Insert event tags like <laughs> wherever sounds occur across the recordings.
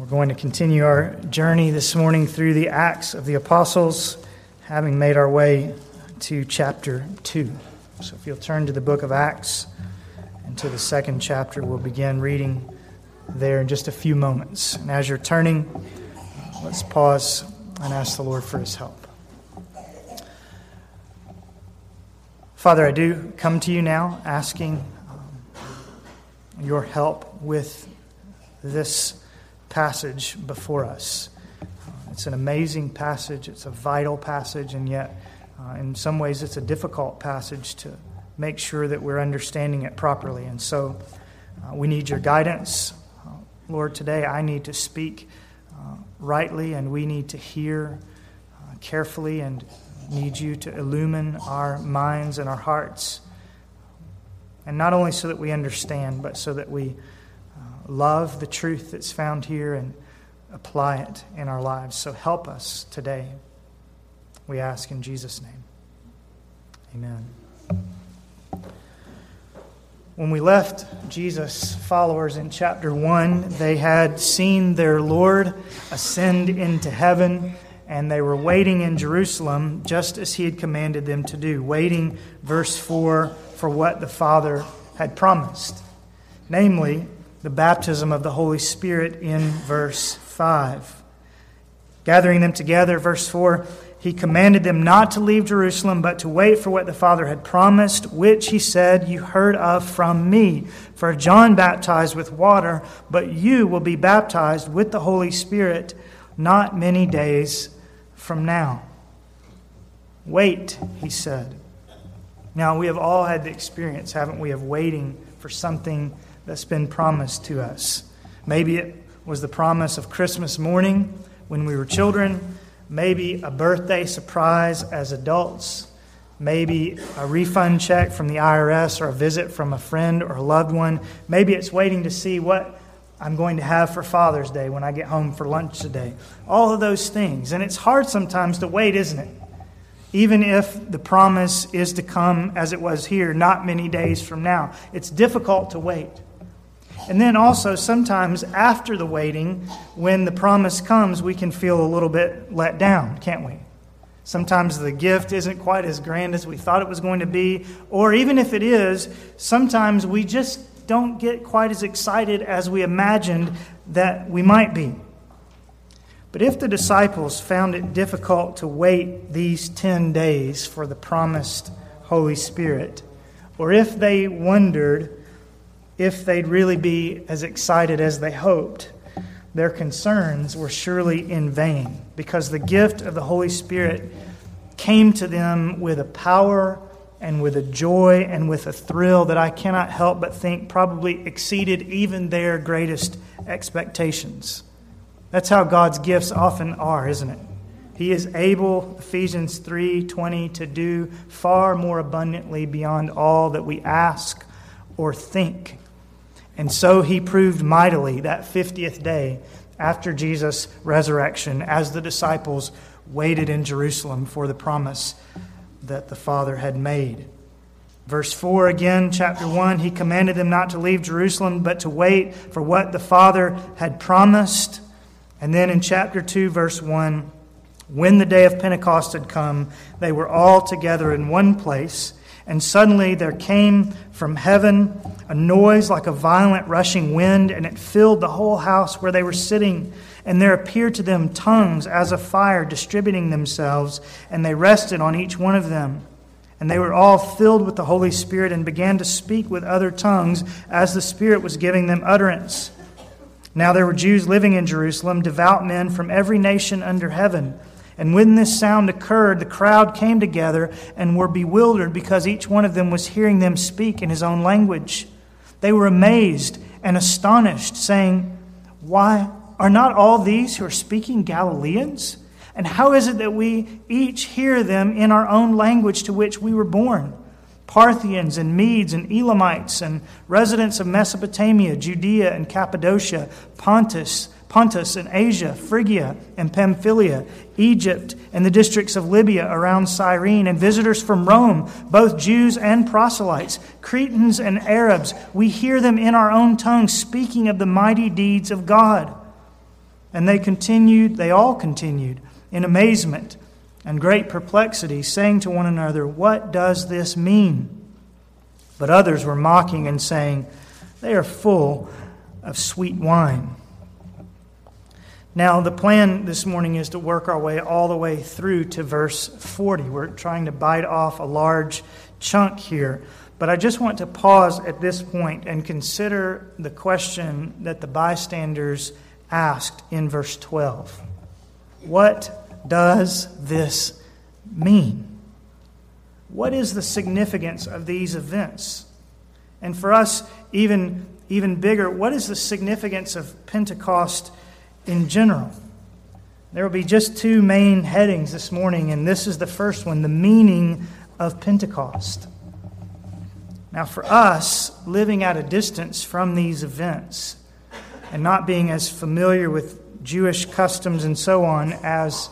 We're going to continue our journey this morning through the Acts of the Apostles, having made our way to chapter 2. So if you'll turn to the book of Acts and to the second chapter, we'll begin reading there in just a few moments. And as you're turning, let's pause and ask the Lord for his help. Father, I do come to you now asking um, your help with this passage before us. Uh, it's an amazing passage, it's a vital passage, and yet, uh, in some ways, it's a difficult passage to make sure that we're understanding it properly. And so, uh, we need your guidance. Uh, Lord, today I need to speak uh, rightly, and we need to hear uh, carefully and need you to illumine our minds and our hearts. And not only so that we understand, but so that we love the truth that's found here and apply it in our lives. So help us today. We ask in Jesus' name. Amen. When we left Jesus' followers in chapter 1, they had seen their Lord ascend into heaven and they were waiting in Jerusalem just as he had commanded them to do, waiting, verse 4, for what the Father had promised, namely, the baptism of the Holy Spirit in verse 5. Gathering them together, verse 4, he commanded them not to leave Jerusalem, but to wait for what the Father had promised, which he said, You heard of from me. For John baptized with water, but you will be baptized with the Holy Spirit not many days from now. Wait, he said. Now, we have all had the experience, haven't we, of waiting for something that's been promised to us. Maybe it was the promise of Christmas morning when we were children, maybe a birthday surprise as adults, maybe a refund check from the IRS or a visit from a friend or a loved one. Maybe it's waiting to see what I'm going to have for Father's Day when I get home for lunch today. All of those things. And it's hard sometimes to wait, isn't it? Even if the promise is to come as it was here, not many days from now. It's difficult to wait. And then also, sometimes after the waiting, when the promise comes, we can feel a little bit let down, can't we? Sometimes the gift isn't quite as grand as we thought it was going to be. Or even if it is, sometimes we just don't get quite as excited as we imagined that we might be. But if the disciples found it difficult to wait these 10 days for the promised Holy Spirit, or if they wondered if they'd really be as excited as they hoped, their concerns were surely in vain because the gift of the Holy Spirit came to them with a power and with a joy and with a thrill that I cannot help but think probably exceeded even their greatest expectations. That's how God's gifts often are, isn't it? He is able, Ephesians 3:20, to do far more abundantly beyond all that we ask or think. And so he proved mightily that 50th day after Jesus' resurrection as the disciples waited in Jerusalem for the promise that the Father had made. Verse 4 again, chapter 1, he commanded them not to leave Jerusalem, but to wait for what the Father had promised. And then in chapter 2, verse 1, when the day of Pentecost had come, they were all together in one place. And suddenly there came from heaven a noise like a violent rushing wind, and it filled the whole house where they were sitting. And there appeared to them tongues as of fire distributing themselves, and they rested on each one of them. And they were all filled with the Holy Spirit and began to speak with other tongues as the Spirit was giving them utterance. Now there were Jews living in Jerusalem, devout men from every nation under heaven. And when this sound occurred, the crowd came together and were bewildered because each one of them was hearing them speak in his own language. They were amazed and astonished, saying, Why? Are not all these who are speaking Galileans? And how is it that we each hear them in our own language to which we were born? Parthians and Medes and Elamites and residents of Mesopotamia, Judea and Cappadocia, Pontus, Pontus and Asia, Phrygia and Pamphylia, Egypt and the districts of Libya around Cyrene, and visitors from Rome, both Jews and proselytes, Cretans and Arabs, we hear them in our own tongue speaking of the mighty deeds of God. And they continued, they all continued, in amazement and great perplexity, saying to one another, What does this mean? But others were mocking and saying, They are full of sweet wine. Now, the plan this morning is to work our way all the way through to verse 40. We're trying to bite off a large chunk here. But I just want to pause at this point and consider the question that the bystanders asked in verse 12 What does this mean? What is the significance of these events? And for us, even, even bigger, what is the significance of Pentecost in general? There will be just two main headings this morning, and this is the first one the meaning of Pentecost. Now, for us, living at a distance from these events, and not being as familiar with Jewish customs and so on as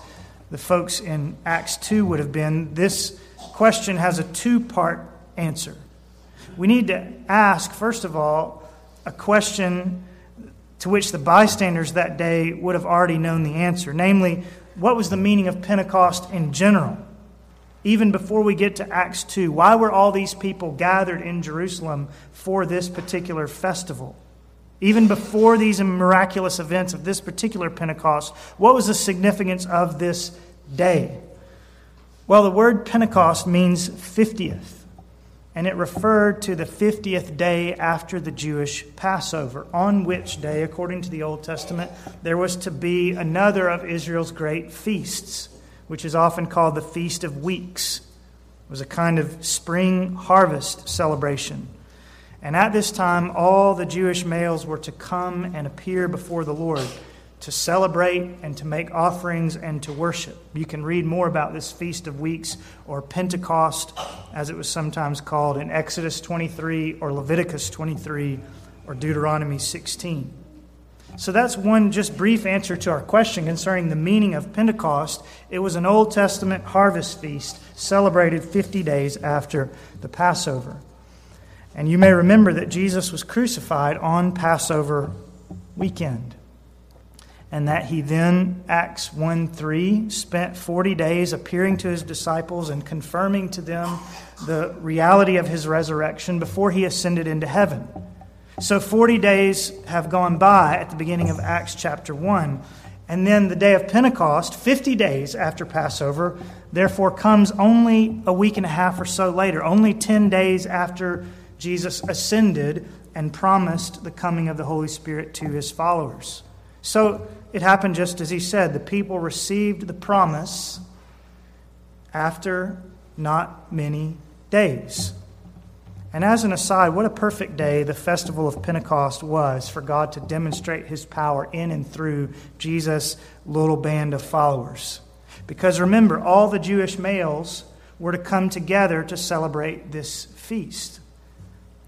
the folks in Acts 2 would have been, this question has a two part answer. We need to ask, first of all, a question to which the bystanders that day would have already known the answer namely, what was the meaning of Pentecost in general? Even before we get to Acts 2, why were all these people gathered in Jerusalem for this particular festival? Even before these miraculous events of this particular Pentecost, what was the significance of this day? Well, the word Pentecost means 50th, and it referred to the 50th day after the Jewish Passover, on which day, according to the Old Testament, there was to be another of Israel's great feasts, which is often called the Feast of Weeks. It was a kind of spring harvest celebration. And at this time, all the Jewish males were to come and appear before the Lord to celebrate and to make offerings and to worship. You can read more about this Feast of Weeks or Pentecost, as it was sometimes called, in Exodus 23 or Leviticus 23 or Deuteronomy 16. So that's one just brief answer to our question concerning the meaning of Pentecost. It was an Old Testament harvest feast celebrated 50 days after the Passover. And you may remember that Jesus was crucified on Passover weekend. And that he then, Acts 1 3, spent 40 days appearing to his disciples and confirming to them the reality of his resurrection before he ascended into heaven. So 40 days have gone by at the beginning of Acts chapter 1. And then the day of Pentecost, 50 days after Passover, therefore comes only a week and a half or so later, only 10 days after Jesus ascended and promised the coming of the Holy Spirit to his followers. So it happened just as he said. The people received the promise after not many days. And as an aside, what a perfect day the festival of Pentecost was for God to demonstrate his power in and through Jesus' little band of followers. Because remember, all the Jewish males were to come together to celebrate this feast.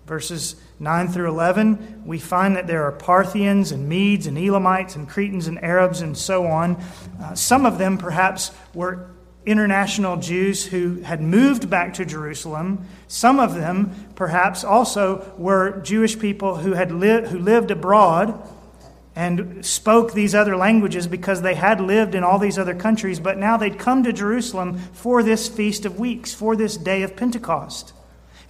Verses 9 through 11, we find that there are Parthians and Medes and Elamites and Cretans and Arabs and so on. Uh, some of them perhaps were international Jews who had moved back to Jerusalem. Some of them perhaps also were Jewish people who had li- who lived abroad and spoke these other languages because they had lived in all these other countries, but now they'd come to Jerusalem for this feast of weeks, for this day of Pentecost.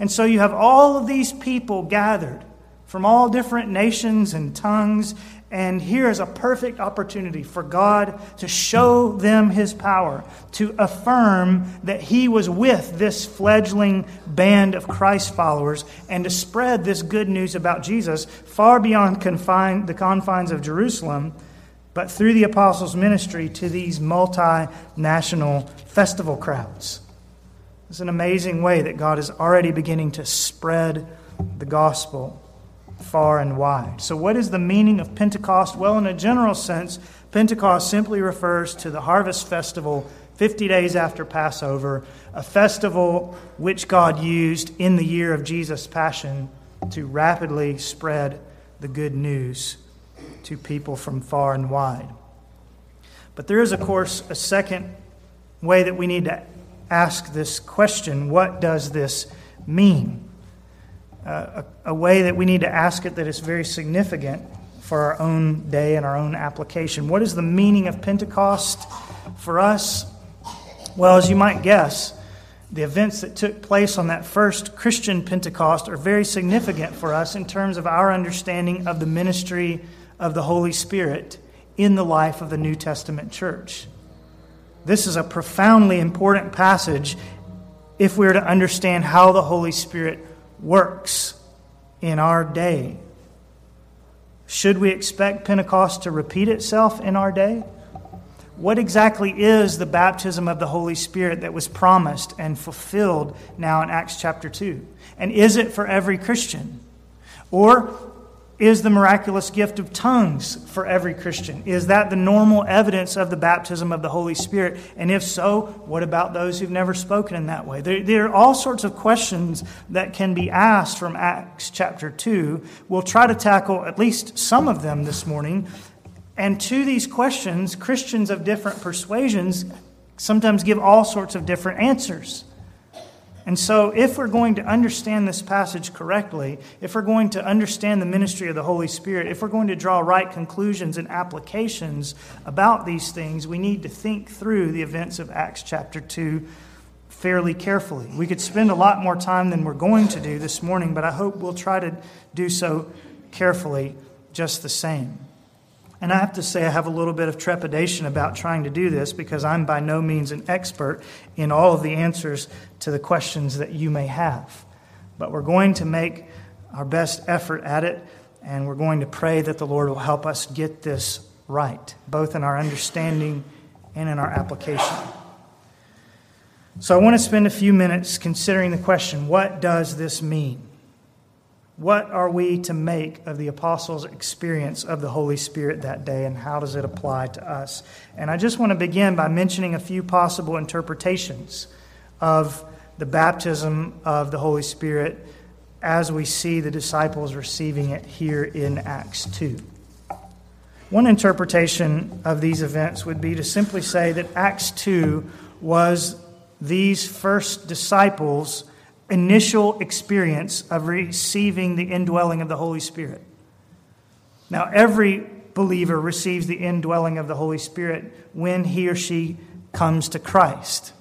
And so you have all of these people gathered from all different nations and tongues. And here is a perfect opportunity for God to show them his power, to affirm that he was with this fledgling band of Christ followers, and to spread this good news about Jesus far beyond confine, the confines of Jerusalem, but through the apostles' ministry to these multinational festival crowds. It's an amazing way that God is already beginning to spread the gospel far and wide. So, what is the meaning of Pentecost? Well, in a general sense, Pentecost simply refers to the harvest festival 50 days after Passover, a festival which God used in the year of Jesus' passion to rapidly spread the good news to people from far and wide. But there is, of course, a second way that we need to ask this question what does this mean? Uh, a, a way that we need to ask it that is very significant for our own day and our own application. What is the meaning of Pentecost for us? Well, as you might guess, the events that took place on that first Christian Pentecost are very significant for us in terms of our understanding of the ministry of the Holy Spirit in the life of the New Testament church. This is a profoundly important passage if we are to understand how the Holy Spirit works in our day. Should we expect Pentecost to repeat itself in our day? What exactly is the baptism of the Holy Spirit that was promised and fulfilled now in Acts chapter 2? And is it for every Christian? Or is the miraculous gift of tongues for every Christian? Is that the normal evidence of the baptism of the Holy Spirit? And if so, what about those who've never spoken in that way? There, there, are all sorts of questions that can be asked from Acts chapter 2. We'll try to tackle at least some of them this morning and to these questions, Christians of different persuasions sometimes give all sorts of different answers. And so, if we're going to understand this passage correctly, if we're going to understand the ministry of the Holy Spirit, if we're going to draw right conclusions and applications about these things, we need to think through the events of Acts chapter 2 fairly carefully. We could spend a lot more time than we're going to do this morning, but I hope we'll try to do so carefully just the same. And I have to say, I have a little bit of trepidation about trying to do this because I'm by no means an expert in all of the answers to the questions that you may have. But we're going to make our best effort at it, and we're going to pray that the Lord will help us get this right, both in our understanding and in our application. So I want to spend a few minutes considering the question what does this mean? What are we to make of the apostles' experience of the Holy Spirit that day, and how does it apply to us? And I just want to begin by mentioning a few possible interpretations of the baptism of the Holy Spirit as we see the disciples receiving it here in Acts 2. One interpretation of these events would be to simply say that Acts 2 was these first disciples' initial experience of receiving the indwelling of the Holy Spirit. Now, every believer receives the indwelling of the Holy Spirit when he or she comes to Christ.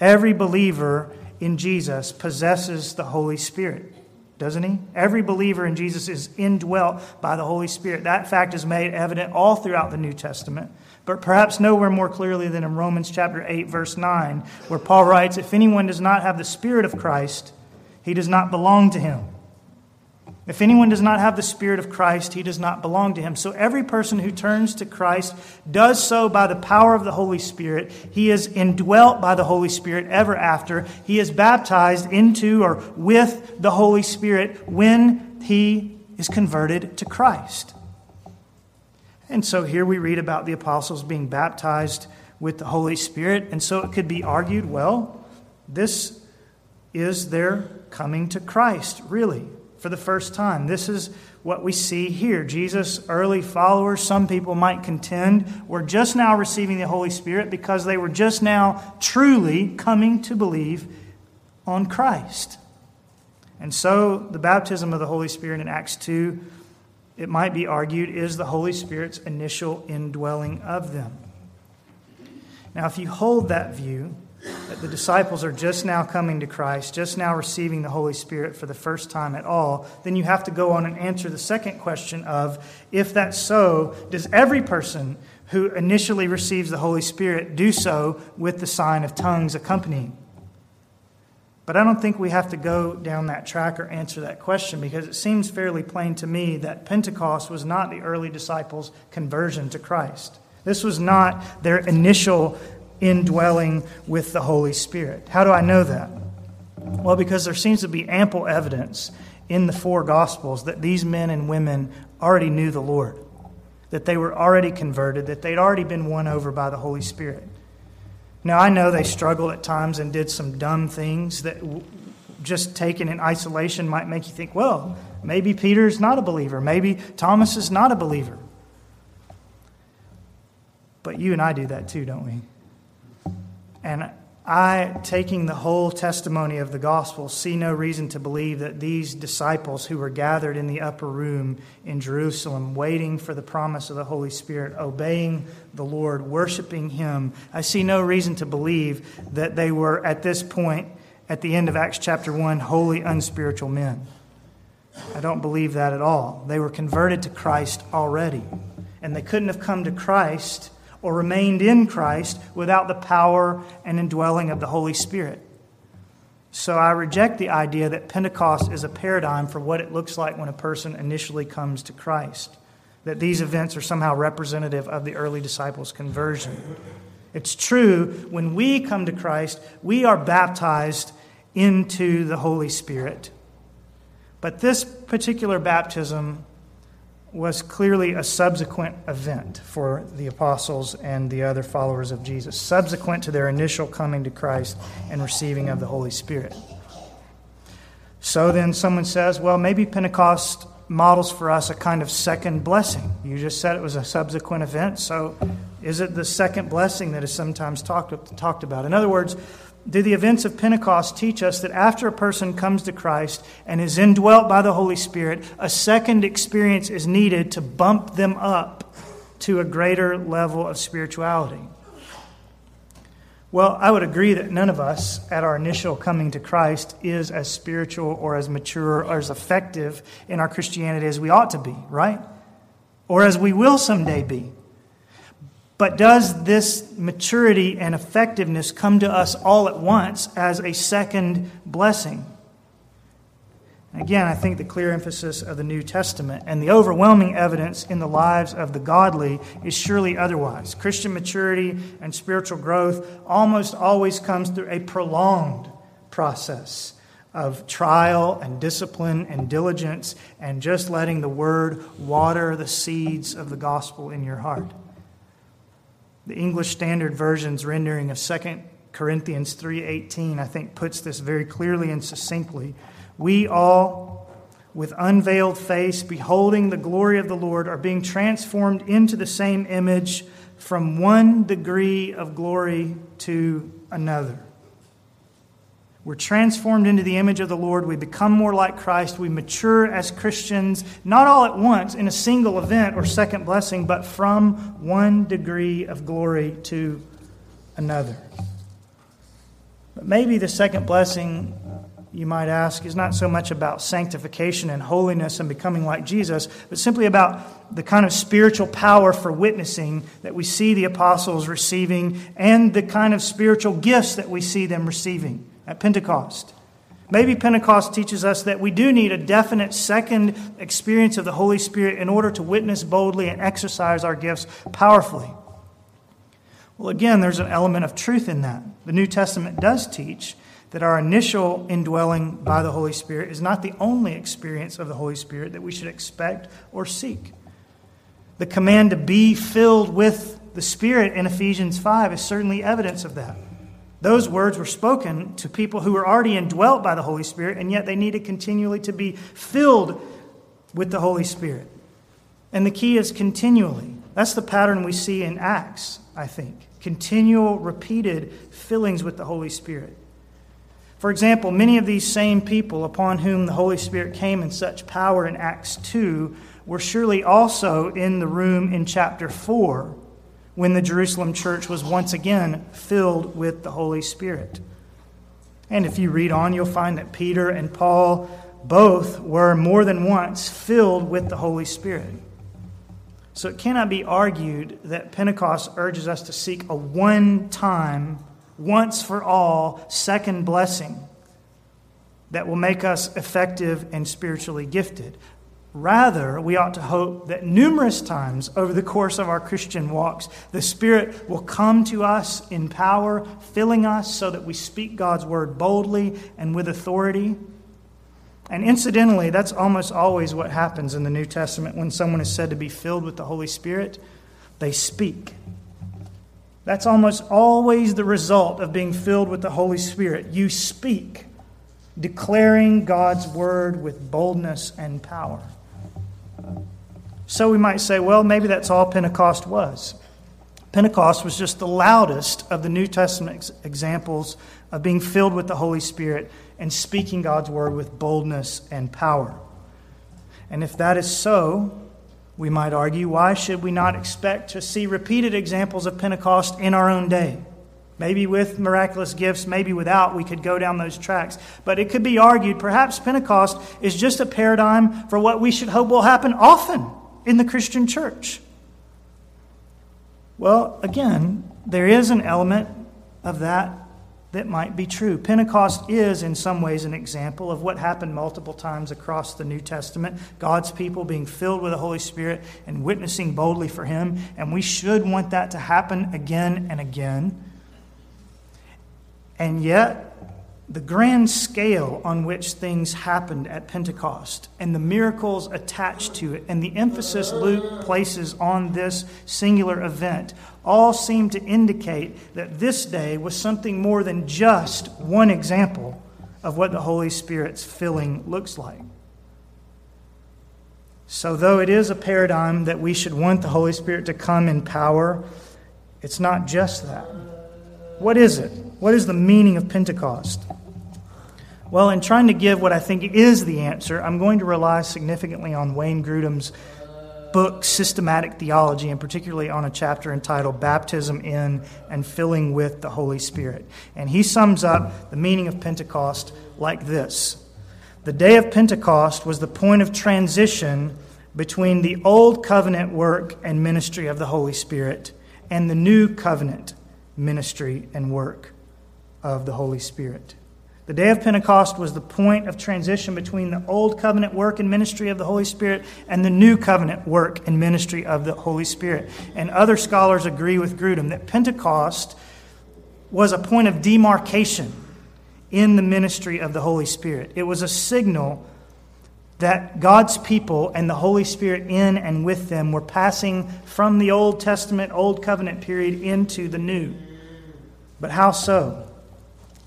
Every believer in Jesus possesses the Holy Spirit, doesn't he? Every believer in Jesus is indwelt by the Holy Spirit. That fact is made evident all throughout the New Testament but perhaps nowhere more clearly than in Romans chapter 8, verse 9, where Paul writes, If anyone does not have the Spirit of Christ, he does not belong to him. If anyone does not have the Spirit of Christ, he does not belong to him. So every person who turns to Christ does so by the power of the Holy Spirit. He is indwelt by the Holy Spirit ever after. He is baptized into or with the Holy Spirit when he is converted to Christ. And so here we read about the apostles being baptized with the Holy Spirit. And so it could be argued well, this is their coming to Christ, really, for the first time. This is what we see here. Jesus' early followers, some people might contend, were just now receiving the Holy Spirit because they were just now truly coming to believe on Christ. And so the baptism of the Holy Spirit in Acts 2 it might be argued, is the Holy Spirit's initial indwelling of them. Now, if you hold that view, that the disciples are just now coming to Christ, just now receiving the Holy Spirit for the first time at all, then you have to go on and answer the second question of if that's so, does every person who initially receives the Holy Spirit do so with the sign of tongues accompanying? But I don't think we have to go down that track or answer that question because it seems fairly plain to me that Pentecost was not the early disciples' conversion to Christ. This was not their initial indwelling with the Holy Spirit. How do I know that? Well, because there seems to be ample evidence in the four Gospels that these men and women already knew the Lord, that they were already converted, that they'd already been won over by the Holy Spirit. Now, I know they struggled at times and did some dumb things that just taken in isolation might make you think, well, maybe Peter's not a believer. Maybe Thomas is not a believer. But you and I do that too, don't we? And I, taking the whole testimony of the gospel, see no reason to believe that these disciples who were gathered in the upper room in Jerusalem, waiting for the promise of the Holy Spirit, obeying the Lord, worshiping Him, I see no reason to believe that they were at this point, at the end of Acts chapter 1, wholly unspiritual men. I don't believe that at all. They were converted to Christ already, and they couldn't have come to Christ or remained in Christ without the power and indwelling of the Holy Spirit. So I reject the idea that Pentecost is a paradigm for what it looks like when a person initially comes to Christ, that these events are somehow representative of the early disciples' conversion. It's true, when we come to Christ, we are baptized into the Holy Spirit. But this particular baptism was clearly a subsequent event for the apostles and the other followers of Jesus, subsequent to their initial coming to Christ and receiving of the Holy Spirit. So then someone says, well, maybe Pentecost models for us a kind of second blessing. You just said it was a subsequent event, so is it the second blessing that is sometimes talked, talked about? In other words, do the events of Pentecost teach us that after a person comes to Christ and is indwelt by the Holy Spirit, a second experience is needed to bump them up to a greater level of spirituality? Well, I would agree that none of us at our initial coming to Christ is as spiritual or as mature or as effective in our Christianity as we ought to be, right? Or as we will someday be. But does this maturity and effectiveness come to us all at once as a second blessing? Again, I think the clear emphasis of the New Testament and the overwhelming evidence in the lives of the godly is surely otherwise. Christian maturity and spiritual growth almost always comes through a prolonged process of trial and discipline and diligence and just letting the Word water the seeds of the gospel in your heart. The English Standard Version's rendering of 2 Corinthians 3:18 I think puts this very clearly and succinctly. We all with unveiled face beholding the glory of the Lord are being transformed into the same image from one degree of glory to another. We're transformed into the image of the Lord. We become more like Christ. We mature as Christians, not all at once in a single event or second blessing, but from one degree of glory to another. But maybe the second blessing, you might ask, is not so much about sanctification and holiness and becoming like Jesus, but simply about the kind of spiritual power for witnessing that we see the apostles receiving and the kind of spiritual gifts that we see them receiving at Pentecost. Maybe Pentecost teaches us that we do need a definite second experience of the Holy Spirit in order to witness boldly and exercise our gifts powerfully. Well, again, there's an element of truth in that. The New Testament does teach that our initial indwelling by the Holy Spirit is not the only experience of the Holy Spirit that we should expect or seek. The command to be filled with the Spirit in Ephesians 5 is certainly evidence of that. Those words were spoken to people who were already indwelt by the Holy Spirit, and yet they needed continually to be filled with the Holy Spirit. And the key is continually. That's the pattern we see in Acts, I think. Continual, repeated fillings with the Holy Spirit. For example, many of these same people upon whom the Holy Spirit came in such power in Acts 2 were surely also in the room in chapter 4 when the Jerusalem church was once again filled with the Holy Spirit. And if you read on, you'll find that Peter and Paul both were more than once filled with the Holy Spirit. So it cannot be argued that Pentecost urges us to seek a one time, once for all, second blessing that will make us effective and spiritually gifted. Rather, we ought to hope that numerous times over the course of our Christian walks, the Spirit will come to us in power, filling us so that we speak God's word boldly and with authority. And incidentally, that's almost always what happens in the New Testament when someone is said to be filled with the Holy Spirit. They speak. That's almost always the result of being filled with the Holy Spirit. You speak, declaring God's word with boldness and power. So we might say, well, maybe that's all Pentecost was. Pentecost was just the loudest of the New Testament examples of being filled with the Holy Spirit and speaking God's word with boldness and power. And if that is so, we might argue, why should we not expect to see repeated examples of Pentecost in our own day? Maybe with miraculous gifts, maybe without, we could go down those tracks. But it could be argued perhaps Pentecost is just a paradigm for what we should hope will happen often in the Christian church. Well, again, there is an element of that that might be true. Pentecost is, in some ways, an example of what happened multiple times across the New Testament God's people being filled with the Holy Spirit and witnessing boldly for Him. And we should want that to happen again and again. And yet, the grand scale on which things happened at Pentecost and the miracles attached to it and the emphasis Luke places on this singular event all seem to indicate that this day was something more than just one example of what the Holy Spirit's filling looks like. So, though it is a paradigm that we should want the Holy Spirit to come in power, it's not just that. What is it? What is the meaning of Pentecost? Well, in trying to give what I think is the answer, I'm going to rely significantly on Wayne Grudem's book, Systematic Theology, and particularly on a chapter entitled Baptism in and Filling with the Holy Spirit. And he sums up the meaning of Pentecost like this The day of Pentecost was the point of transition between the old covenant work and ministry of the Holy Spirit and the new covenant ministry and work of the Holy Spirit. The day of Pentecost was the point of transition between the old covenant work and ministry of the Holy Spirit and the new covenant work and ministry of the Holy Spirit. And other scholars agree with Grudem that Pentecost was a point of demarcation in the ministry of the Holy Spirit. It was a signal that God's people and the Holy Spirit in and with them were passing from the Old Testament, Old Covenant period into the New. But how so?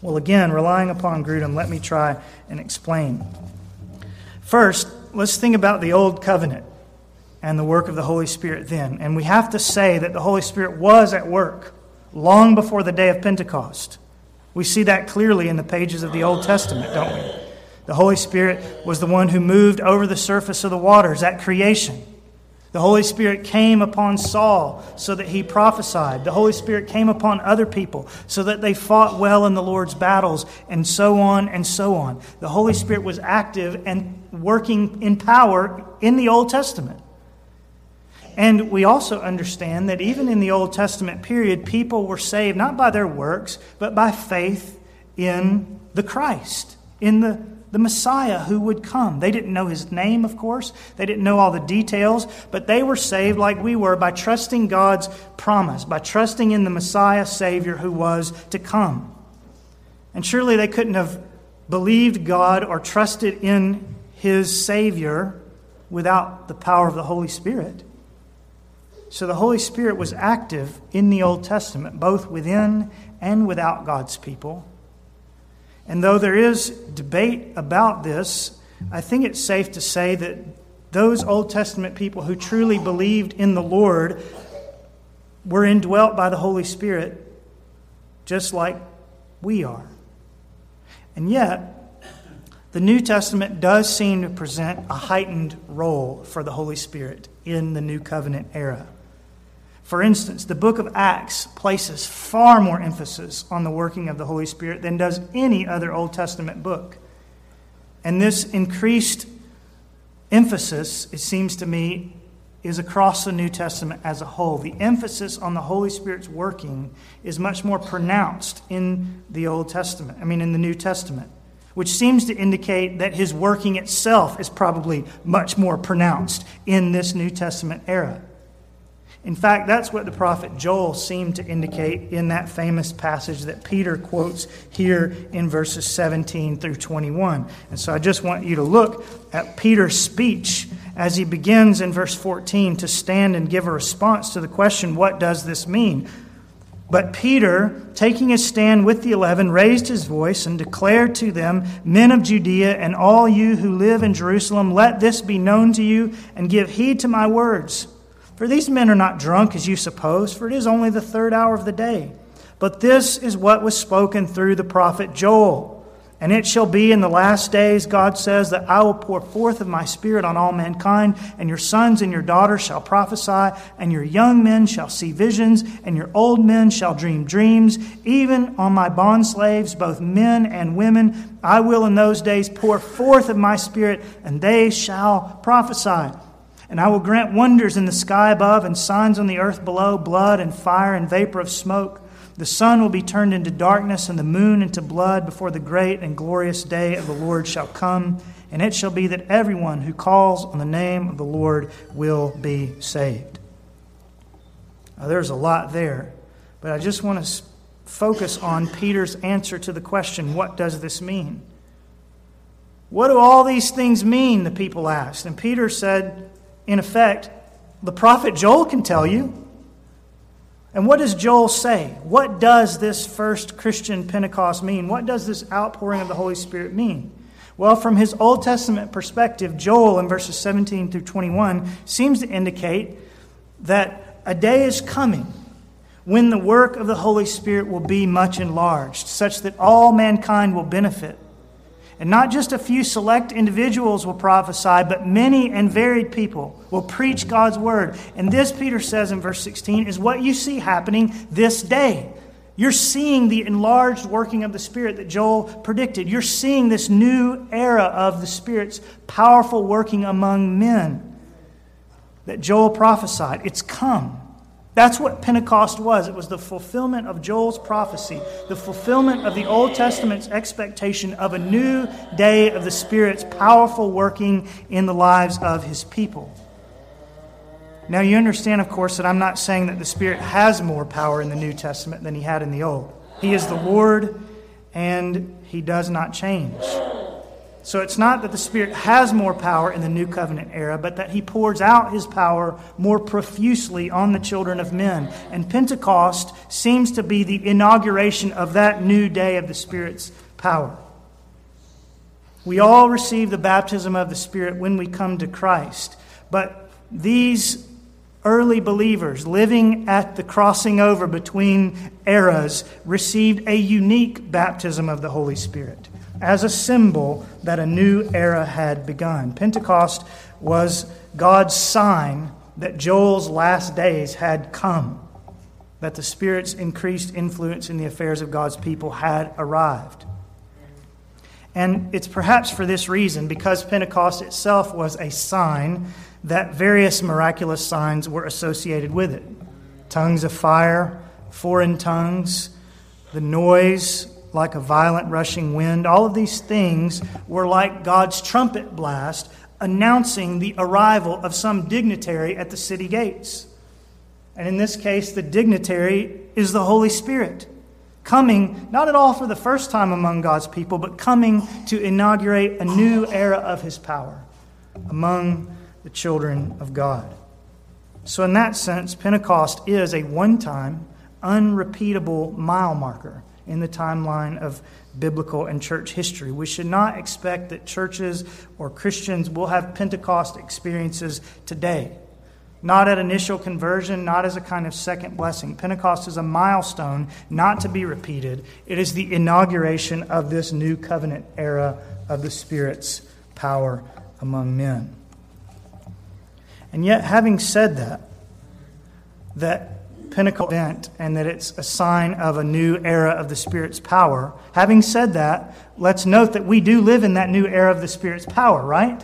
Well, again, relying upon Grudem, let me try and explain. First, let's think about the Old Covenant and the work of the Holy Spirit then. And we have to say that the Holy Spirit was at work long before the day of Pentecost. We see that clearly in the pages of the Old Testament, don't we? The Holy Spirit was the one who moved over the surface of the waters at creation. The Holy Spirit came upon Saul so that he prophesied. The Holy Spirit came upon other people so that they fought well in the Lord's battles, and so on and so on. The Holy Spirit was active and working in power in the Old Testament. And we also understand that even in the Old Testament period, people were saved not by their works, but by faith in the Christ, in the the Messiah who would come. They didn't know his name, of course. They didn't know all the details, but they were saved like we were by trusting God's promise, by trusting in the Messiah Savior who was to come. And surely they couldn't have believed God or trusted in his Savior without the power of the Holy Spirit. So the Holy Spirit was active in the Old Testament, both within and without God's people. And though there is debate about this, I think it's safe to say that those Old Testament people who truly believed in the Lord were indwelt by the Holy Spirit just like we are. And yet, the New Testament does seem to present a heightened role for the Holy Spirit in the New Covenant era. For instance, the book of Acts places far more emphasis on the working of the Holy Spirit than does any other Old Testament book. And this increased emphasis, it seems to me, is across the New Testament as a whole. The emphasis on the Holy Spirit's working is much more pronounced in the Old Testament, I mean, in the New Testament, which seems to indicate that his working itself is probably much more pronounced in this New Testament era. In fact, that's what the prophet Joel seemed to indicate in that famous passage that Peter quotes here in verses 17 through 21. And so I just want you to look at Peter's speech as he begins in verse 14 to stand and give a response to the question, What does this mean? But Peter, taking his stand with the eleven, raised his voice and declared to them, Men of Judea and all you who live in Jerusalem, let this be known to you and give heed to my words. For these men are not drunk as you suppose, for it is only the third hour of the day. But this is what was spoken through the prophet Joel. And it shall be in the last days, God says, that I will pour forth of my Spirit on all mankind, and your sons and your daughters shall prophesy, and your young men shall see visions, and your old men shall dream dreams. Even on my bondslaves, both men and women, I will in those days pour forth of my Spirit, and they shall prophesy. And I will grant wonders in the sky above, and signs on the earth below blood and fire and vapor of smoke. The sun will be turned into darkness and the moon into blood before the great and glorious day of the Lord shall come. And it shall be that everyone who calls on the name of the Lord will be saved. Now, there's a lot there, but I just want to focus on Peter's answer to the question what does this mean? What do all these things mean? The people asked. And Peter said, in effect, the prophet Joel can tell you. And what does Joel say? What does this first Christian Pentecost mean? What does this outpouring of the Holy Spirit mean? Well, from his Old Testament perspective, Joel in verses 17 through 21 seems to indicate that a day is coming when the work of the Holy Spirit will be much enlarged, such that all mankind will benefit. And not just a few select individuals will prophesy, but many and varied people will preach God's word. And this, Peter says in verse 16, is what you see happening this day. You're seeing the enlarged working of the Spirit that Joel predicted. You're seeing this new era of the Spirit's powerful working among men that Joel prophesied. It's come. That's what Pentecost was. It was the fulfillment of Joel's prophecy, the fulfillment of the Old Testament's expectation of a new day of the Spirit's powerful working in the lives of his people. Now, you understand, of course, that I'm not saying that the Spirit has more power in the New Testament than he had in the Old. He is the Lord, and he does not change. So it's not that the Spirit has more power in the New Covenant era, but that He pours out His power more profusely on the children of men. And Pentecost seems to be the inauguration of that new day of the Spirit's power. We all receive the baptism of the Spirit when we come to Christ, but these early believers living at the crossing over between eras received a unique baptism of the Holy Spirit as a symbol that a new era had begun. Pentecost was God's sign that Joel's last days had come, that the Spirit's increased influence in the affairs of God's people had arrived. And it's perhaps for this reason, because Pentecost itself was a sign, that various miraculous signs were associated with it tongues of fire, foreign tongues, the noise like a violent rushing wind. All of these things were like God's trumpet blast announcing the arrival of some dignitary at the city gates. And in this case, the dignitary is the Holy Spirit, coming not at all for the first time among God's people, but coming to inaugurate a new era of his power among the children of God. So, in that sense, Pentecost is a one time, unrepeatable mile marker in the timeline of biblical and church history. We should not expect that churches or Christians will have Pentecost experiences today. Not at initial conversion, not as a kind of second blessing. Pentecost is a milestone not to be repeated. It is the inauguration of this new covenant era of the Spirit's power among men. And yet, having said that, that Pentecost event and that it's a sign of a new era of the Spirit's power. Having said that, let's note that we do live in that new era of the Spirit's power, right?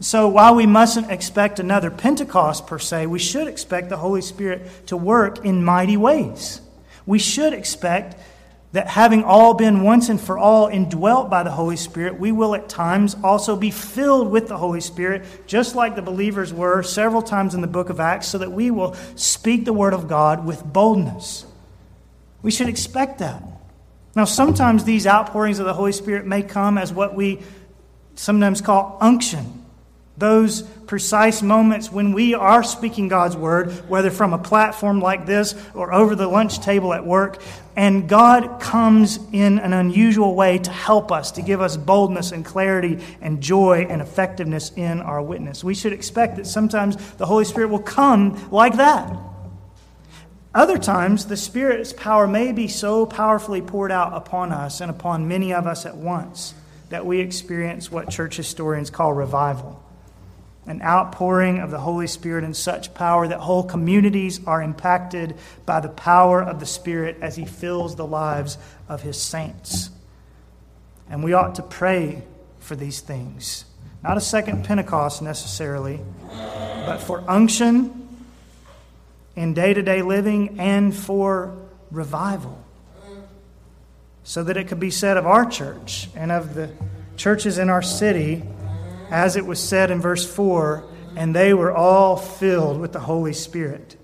So while we mustn't expect another Pentecost per se, we should expect the Holy Spirit to work in mighty ways. We should expect that having all been once and for all indwelt by the Holy Spirit, we will at times also be filled with the Holy Spirit, just like the believers were several times in the book of Acts, so that we will speak the word of God with boldness. We should expect that. Now, sometimes these outpourings of the Holy Spirit may come as what we sometimes call unction. Those precise moments when we are speaking God's word, whether from a platform like this or over the lunch table at work, and God comes in an unusual way to help us, to give us boldness and clarity and joy and effectiveness in our witness. We should expect that sometimes the Holy Spirit will come like that. Other times, the Spirit's power may be so powerfully poured out upon us and upon many of us at once that we experience what church historians call revival an outpouring of the Holy Spirit in such power that whole communities are impacted by the power of the Spirit as He fills the lives of His saints. And we ought to pray for these things. Not a second Pentecost necessarily, but for unction in day to day living and for revival. So that it could be said of our church and of the churches in our city as it was said in verse 4, and they were all filled with the Holy Spirit.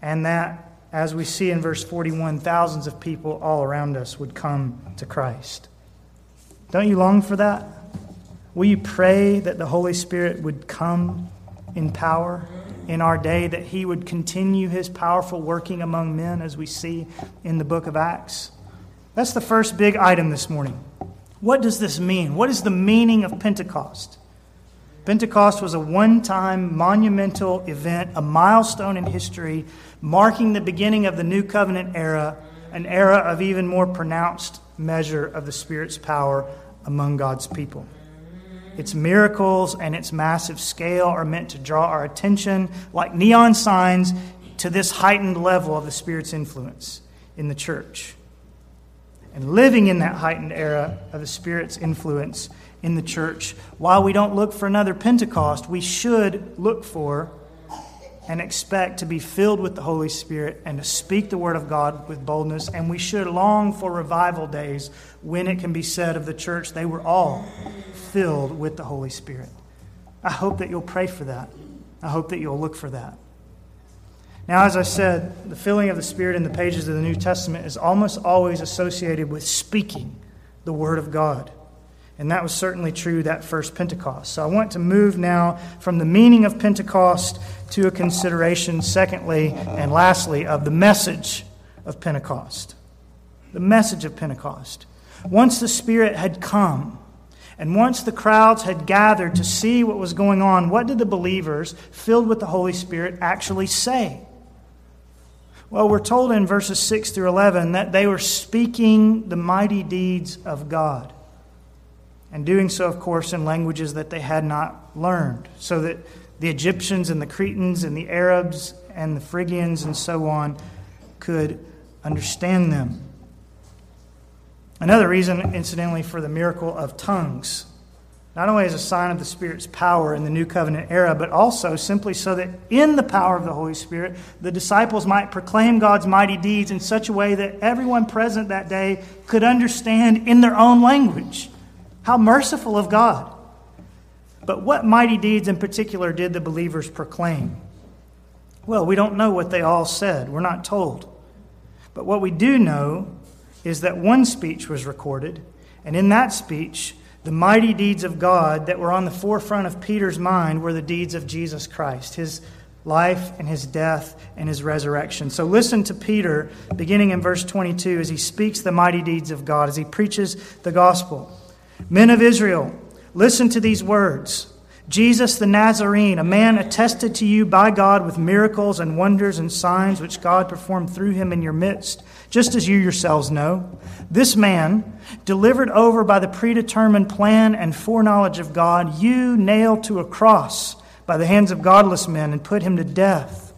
And that, as we see in verse 41, thousands of people all around us would come to Christ. Don't you long for that? Will you pray that the Holy Spirit would come in power in our day, that He would continue His powerful working among men as we see in the book of Acts? That's the first big item this morning. What does this mean? What is the meaning of Pentecost? Pentecost was a one time monumental event, a milestone in history, marking the beginning of the New Covenant era, an era of even more pronounced measure of the Spirit's power among God's people. Its miracles and its massive scale are meant to draw our attention, like neon signs, to this heightened level of the Spirit's influence in the church and living in that heightened era of the Spirit's influence in the church. While we don't look for another Pentecost, we should look for and expect to be filled with the Holy Spirit and to speak the Word of God with boldness. And we should long for revival days when it can be said of the church they were all filled with the Holy Spirit. I hope that you'll pray for that. I hope that you'll look for that. Now, as I said, the filling of the Spirit in the pages of the New Testament is almost always associated with speaking the Word of God. And that was certainly true that first Pentecost. So I want to move now from the meaning of Pentecost to a consideration, secondly and lastly, of the message of Pentecost. The message of Pentecost. Once the Spirit had come, and once the crowds had gathered to see what was going on, what did the believers, filled with the Holy Spirit, actually say? Well, we're told in verses 6 through 11 that they were speaking the mighty deeds of God. And doing so, of course, in languages that they had not learned, so that the Egyptians and the Cretans and the Arabs and the Phrygians and so on could understand them. Another reason, incidentally, for the miracle of tongues not only as a sign of the Spirit's power in the New Covenant era, but also simply so that in the power of the Holy Spirit, the disciples might proclaim God's mighty deeds in such a way that everyone present that day could understand in their own language. How merciful of God! But what mighty deeds in particular did the believers proclaim? Well, we don't know what they all said. We're not told. But what we do know is that one speech was recorded, and in that speech, the mighty deeds of God that were on the forefront of Peter's mind were the deeds of Jesus Christ, his life and his death and his resurrection. So listen to Peter beginning in verse 22 as he speaks the mighty deeds of God, as he preaches the gospel. Men of Israel, listen to these words. Jesus the Nazarene, a man attested to you by God with miracles and wonders and signs which God performed through him in your midst just as you yourselves know. This man, delivered over by the predetermined plan and foreknowledge of God, you nailed to a cross by the hands of godless men and put him to death.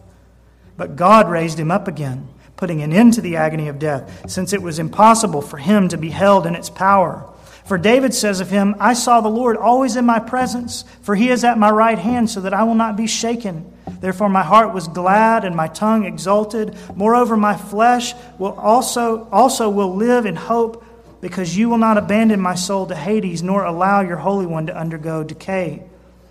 But God raised him up again, putting an end to the agony of death, since it was impossible for him to be held in its power. For David says of him, I saw the Lord always in my presence, for he is at my right hand, so that I will not be shaken. Therefore, my heart was glad and my tongue exulted. Moreover, my flesh will also, also will live in hope, because you will not abandon my soul to Hades, nor allow your Holy One to undergo decay.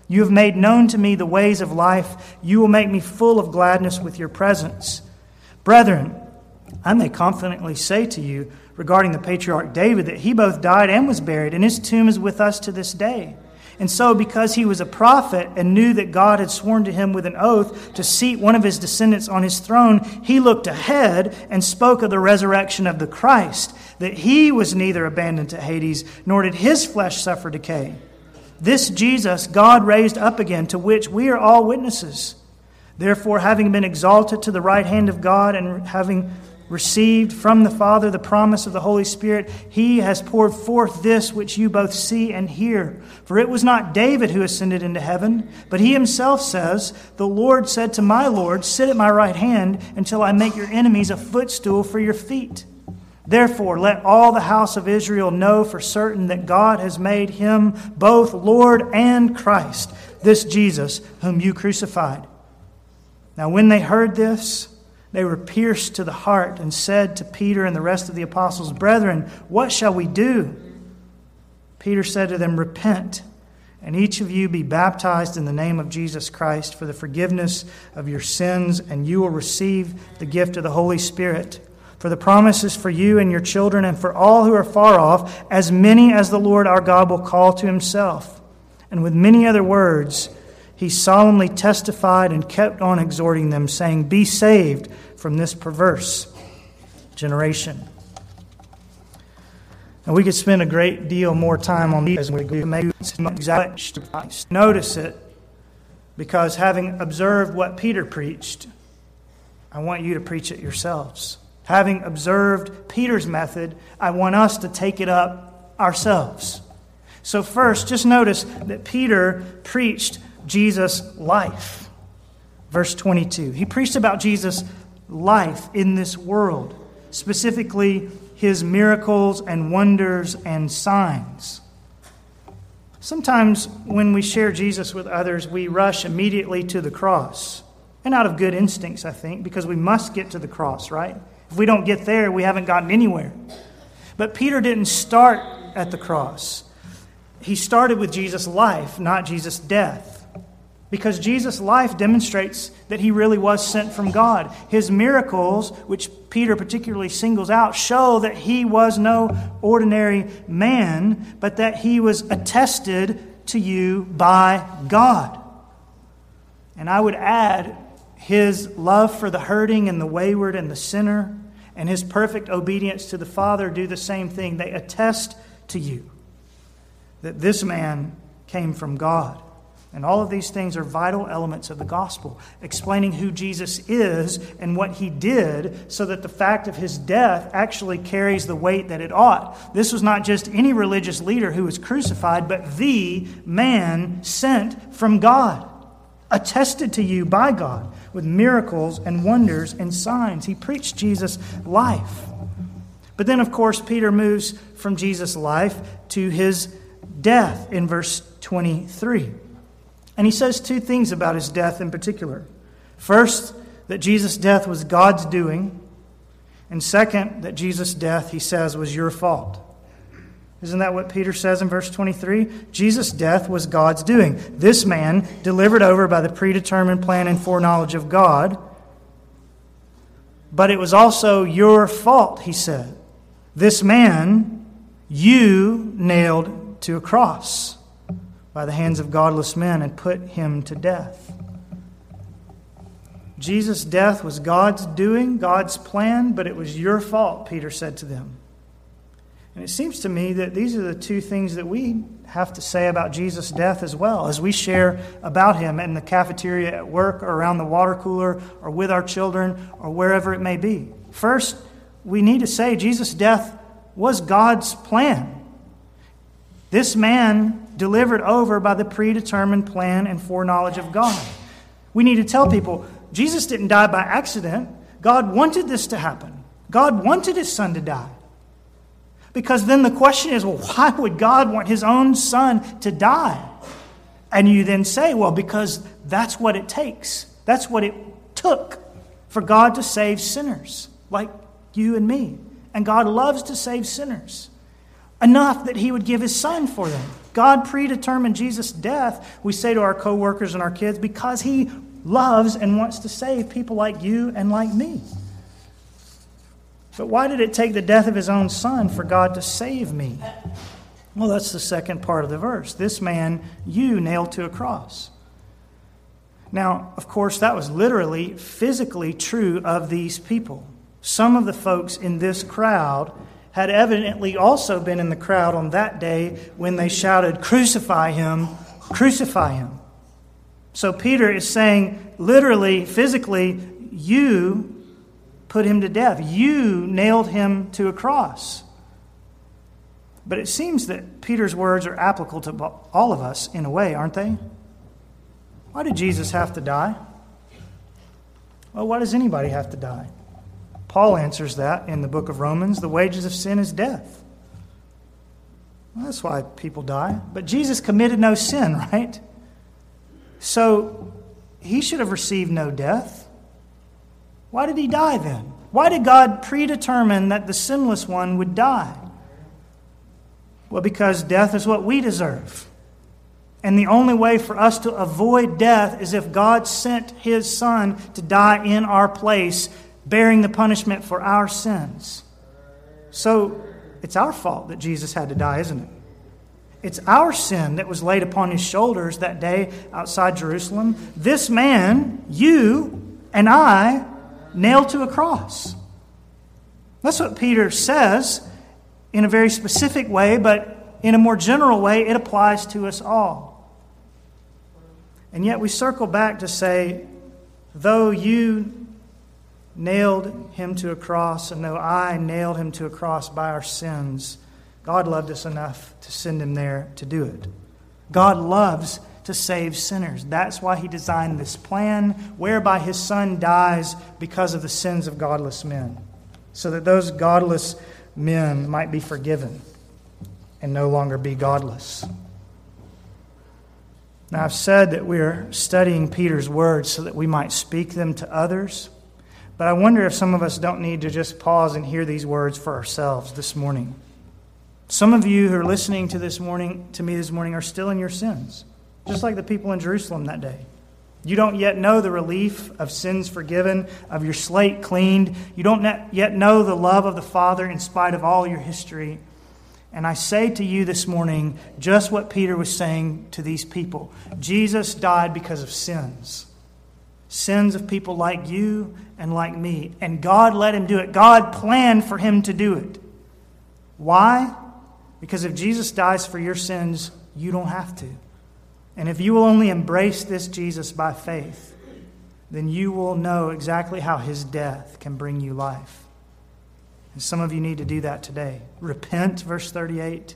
You have made known to me the ways of life. You will make me full of gladness with your presence. Brethren, I may confidently say to you regarding the patriarch David that he both died and was buried, and his tomb is with us to this day. And so, because he was a prophet and knew that God had sworn to him with an oath to seat one of his descendants on his throne, he looked ahead and spoke of the resurrection of the Christ, that he was neither abandoned to Hades, nor did his flesh suffer decay. This Jesus God raised up again, to which we are all witnesses. Therefore, having been exalted to the right hand of God and having received from the Father the promise of the Holy Spirit, he has poured forth this which you both see and hear. For it was not David who ascended into heaven, but he himself says, The Lord said to my Lord, Sit at my right hand until I make your enemies a footstool for your feet. Therefore, let all the house of Israel know for certain that God has made him both Lord and Christ, this Jesus whom you crucified. Now, when they heard this, they were pierced to the heart and said to Peter and the rest of the apostles, Brethren, what shall we do? Peter said to them, Repent, and each of you be baptized in the name of Jesus Christ for the forgiveness of your sins, and you will receive the gift of the Holy Spirit. For the promise is for you and your children, and for all who are far off, as many as the Lord our God will call to himself. And with many other words, he solemnly testified and kept on exhorting them, saying, Be saved from this perverse generation. And we could spend a great deal more time on these as we go. Maybe notice it because having observed what Peter preached, I want you to preach it yourselves. Having observed Peter's method, I want us to take it up ourselves. So, first, just notice that Peter preached Jesus' life. Verse 22. He preached about Jesus' life in this world, specifically his miracles and wonders and signs. Sometimes when we share Jesus with others, we rush immediately to the cross. And out of good instincts, I think, because we must get to the cross, right? If we don't get there, we haven't gotten anywhere. But Peter didn't start at the cross. He started with Jesus' life, not Jesus' death. Because Jesus' life demonstrates that he really was sent from God. His miracles, which Peter particularly singles out, show that he was no ordinary man, but that he was attested to you by God. And I would add his love for the hurting and the wayward and the sinner, and his perfect obedience to the Father do the same thing. They attest to you that this man came from God. And all of these things are vital elements of the gospel, explaining who Jesus is and what he did, so that the fact of his death actually carries the weight that it ought. This was not just any religious leader who was crucified, but the man sent from God, attested to you by God with miracles and wonders and signs. He preached Jesus' life. But then, of course, Peter moves from Jesus' life to his death in verse 23. And he says two things about his death in particular. First, that Jesus' death was God's doing. And second, that Jesus' death, he says, was your fault. Isn't that what Peter says in verse 23? Jesus' death was God's doing. This man, delivered over by the predetermined plan and foreknowledge of God, but it was also your fault, he said. This man, you nailed to a cross by the hands of godless men and put him to death. Jesus' death was God's doing, God's plan, but it was your fault, Peter said to them. And it seems to me that these are the two things that we have to say about Jesus' death as well, as we share about him in the cafeteria at work or around the water cooler or with our children or wherever it may be. First, we need to say Jesus' death was God's plan. This man delivered over by the predetermined plan and foreknowledge of God. We need to tell people Jesus didn't die by accident. God wanted this to happen. God wanted his son to die. Because then the question is well, why would God want his own son to die? And you then say, well, because that's what it takes. That's what it took for God to save sinners like you and me. And God loves to save sinners enough that he would give his son for them. God predetermined Jesus' death, we say to our coworkers and our kids, because he loves and wants to save people like you and like me. But why did it take the death of his own son for God to save me? Well, that's the second part of the verse. This man you nailed to a cross. Now, of course, that was literally, physically true of these people. Some of the folks in this crowd had evidently also been in the crowd on that day when they shouted, Crucify him, crucify him. So Peter is saying, literally, physically, you put him to death. You nailed him to a cross. But it seems that Peter's words are applicable to all of us in a way, aren't they? Why did Jesus have to die? Well, why does anybody have to die? Paul answers that in the book of Romans the wages of sin is death. Well, that's why people die. But Jesus committed no sin, <laughs> right? So he should have received no death. Why did he die then? Why did God predetermine that the sinless one would die? Well, because death is what we deserve. And the only way for us to avoid death is if God sent his son to die in our place, bearing the punishment for our sins. So it's our fault that Jesus had to die, isn't it? It's our sin that was laid upon his shoulders that day outside Jerusalem. This man, you and I, nailed to a cross. That's what Peter says in a very specific way, but in a more general way, it applies to us all. And yet we circle back to say, though you nailed him to a cross, and though I nailed him to a cross by our sins, God loved us enough to send him there to do it. God loves to save sinners. That's why he designed this plan whereby his son dies because of the sins of godless men, so that those godless men might be forgiven and no longer be godless. Now, I've said that we're studying Peter's words so that we might speak them to others, but I wonder if some of us don't need to just pause and hear these words for ourselves this morning. Some of you who are listening to this morning to me this morning are still in your sins, just like the people in Jerusalem that day. You don't yet know the relief of sins forgiven, of your slate cleaned. You don't yet know the love of the Father in spite of all your history. And I say to you this morning just what Peter was saying to these people Jesus died because of sins. Sins of people like you and like me. And God let him do it. God planned for him to do it. Why? Because if Jesus dies for your sins, you don't have to. And if you will only embrace this Jesus by faith, then you will know exactly how his death can bring you life. And some of you need to do that today. Repent, verse 38,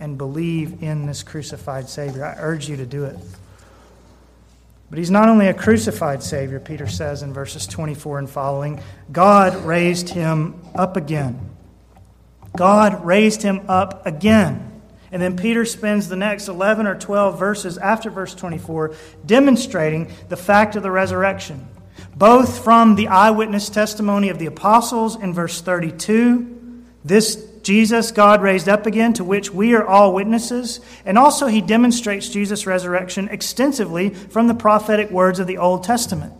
and believe in this crucified Savior. I urge you to do it. But he's not only a crucified Savior, Peter says in verses 24 and following, God raised him up again. God raised him up again. And then Peter spends the next 11 or 12 verses after verse 24 demonstrating the fact of the resurrection, both from the eyewitness testimony of the apostles in verse 32, this Jesus God raised up again, to which we are all witnesses, and also he demonstrates Jesus' resurrection extensively from the prophetic words of the Old Testament.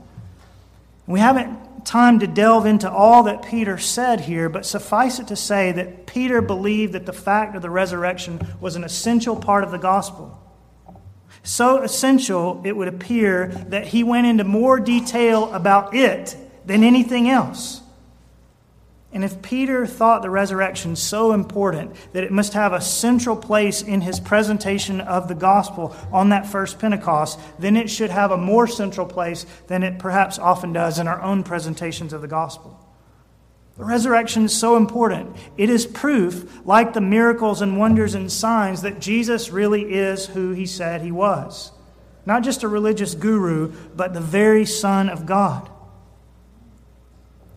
We haven't time to delve into all that Peter said here, but suffice it to say that Peter believed that the fact of the resurrection was an essential part of the gospel. So essential, it would appear that he went into more detail about it than anything else. And if Peter thought the resurrection so important that it must have a central place in his presentation of the gospel on that first Pentecost, then it should have a more central place than it perhaps often does in our own presentations of the gospel. The resurrection is so important. It is proof, like the miracles and wonders and signs, that Jesus really is who he said he was. Not just a religious guru, but the very Son of God.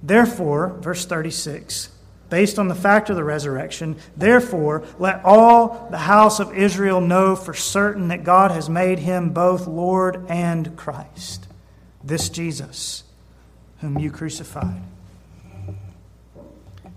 Therefore, verse 36, based on the fact of the resurrection, therefore, let all the house of Israel know for certain that God has made him both Lord and Christ, this Jesus, whom you crucified.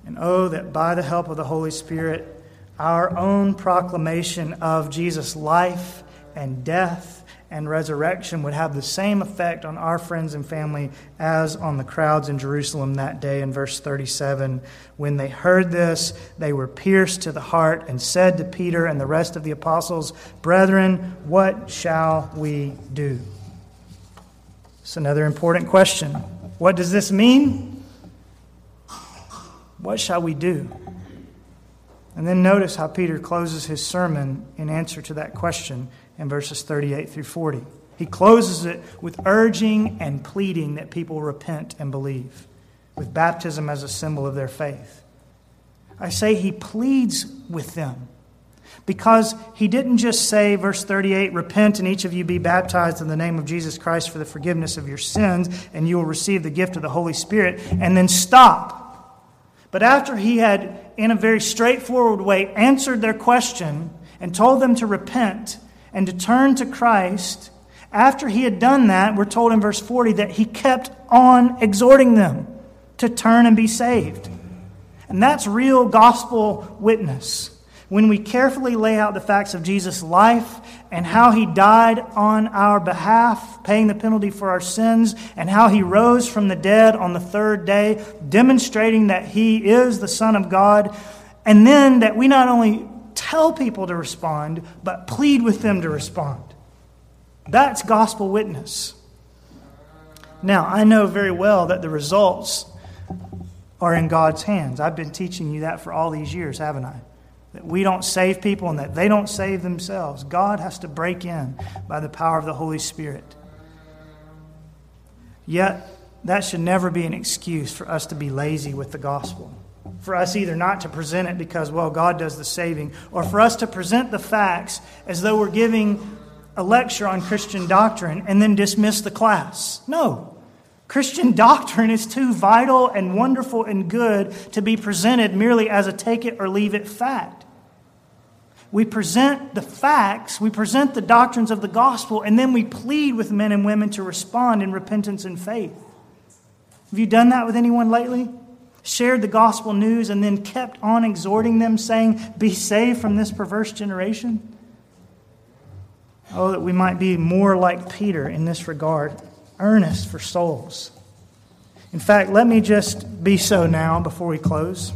And oh, that by the help of the Holy Spirit, our own proclamation of Jesus' life and death and resurrection would have the same effect on our friends and family as on the crowds in Jerusalem that day in verse 37. When they heard this, they were pierced to the heart and said to Peter and the rest of the apostles, Brethren, what shall we do? It's another important question. What does this mean? What shall we do? And then notice how Peter closes his sermon in answer to that question in verses 38 through 40. He closes it with urging and pleading that people repent and believe, with baptism as a symbol of their faith. I say he pleads with them because he didn't just say, verse 38, repent and each of you be baptized in the name of Jesus Christ for the forgiveness of your sins, and you will receive the gift of the Holy Spirit, and then stop. But after he had, in a very straightforward way, answered their question and told them to repent and to turn to Christ, after he had done that, we're told in verse 40 that he kept on exhorting them to turn and be saved. And that's real gospel witness when we carefully lay out the facts of Jesus' life and how he died on our behalf, paying the penalty for our sins, and how he rose from the dead on the third day, demonstrating that he is the Son of God, and then that we not only tell people to respond, but plead with them to respond. That's gospel witness. Now, I know very well that the results are in God's hands. I've been teaching you that for all these years, haven't I? that we don't save people and that they don't save themselves. God has to break in by the power of the Holy Spirit. Yet, that should never be an excuse for us to be lazy with the gospel. For us either not to present it because, well, God does the saving, or for us to present the facts as though we're giving a lecture on Christian doctrine and then dismiss the class. No. Christian <laughs> doctrine is too vital and wonderful and good to be presented merely as a take it or leave it fact. We present the facts, we present the doctrines of the gospel, and then we plead with men and women to respond in repentance and faith. Have you done that with anyone lately? Shared the gospel news and then kept on exhorting them, saying, Be saved from this perverse generation? Oh, that we might be more like Peter in this regard earnest for souls. In fact, let me just be so now before we close.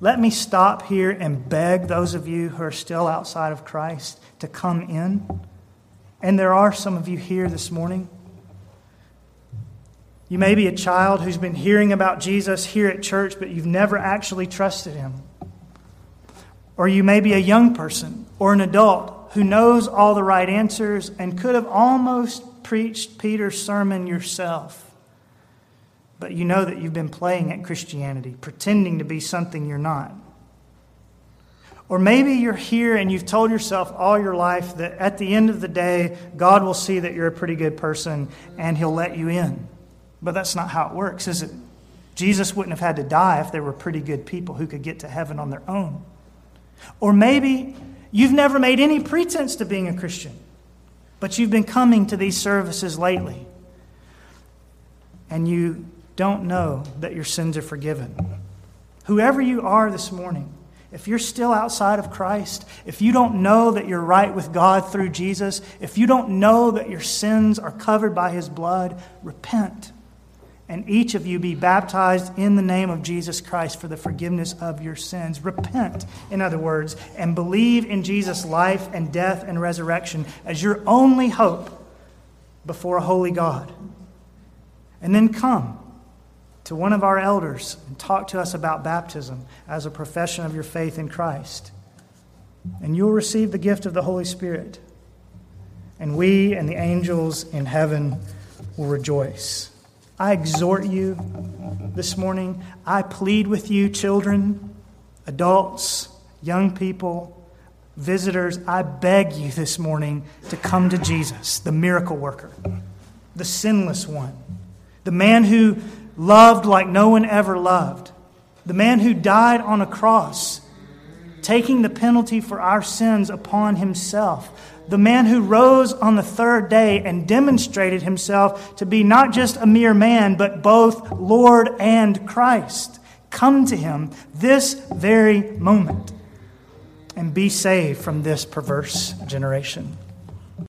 Let me stop here and beg those of you who are still outside of Christ to come in. And there are some of you here this morning. You may be a child who's been hearing about Jesus here at church, but you've never actually trusted him. Or you may be a young person or an adult who knows all the right answers and could have almost preached Peter's sermon yourself, but you know that you've been playing at Christianity, pretending to be something you're not. Or maybe you're here and you've told yourself all your life that at the end of the day, God will see that you're a pretty good person and he'll let you in. But that's not how it works, is it? Jesus wouldn't have had to die if there were pretty good people who could get to heaven on their own. Or maybe you've never made any pretense to being a Christian. But you've been coming to these services lately, and you don't know that your sins are forgiven. Whoever you are this morning, if you're still outside of Christ, if you don't know that you're right with God through Jesus, if you don't know that your sins are covered by His blood, repent and each of you be baptized in the name of Jesus Christ for the forgiveness of your sins. Repent, in other words, and believe in Jesus' life and death and resurrection as your only hope before a holy God. And then come to one of our elders and talk to us about baptism as a profession of your faith in Christ. And you'll receive the gift of the Holy Spirit. And we and the angels in heaven will rejoice. I exhort you this morning. I plead with you, children, adults, young people, visitors. I beg you this morning to come to Jesus, the miracle worker, the sinless one, the man who loved like no one ever loved, the man who died on a cross, taking the penalty for our sins upon himself the man who rose on the third day and demonstrated himself to be not just a mere man, but both Lord and Christ. Come to him this very moment and be saved from this perverse generation.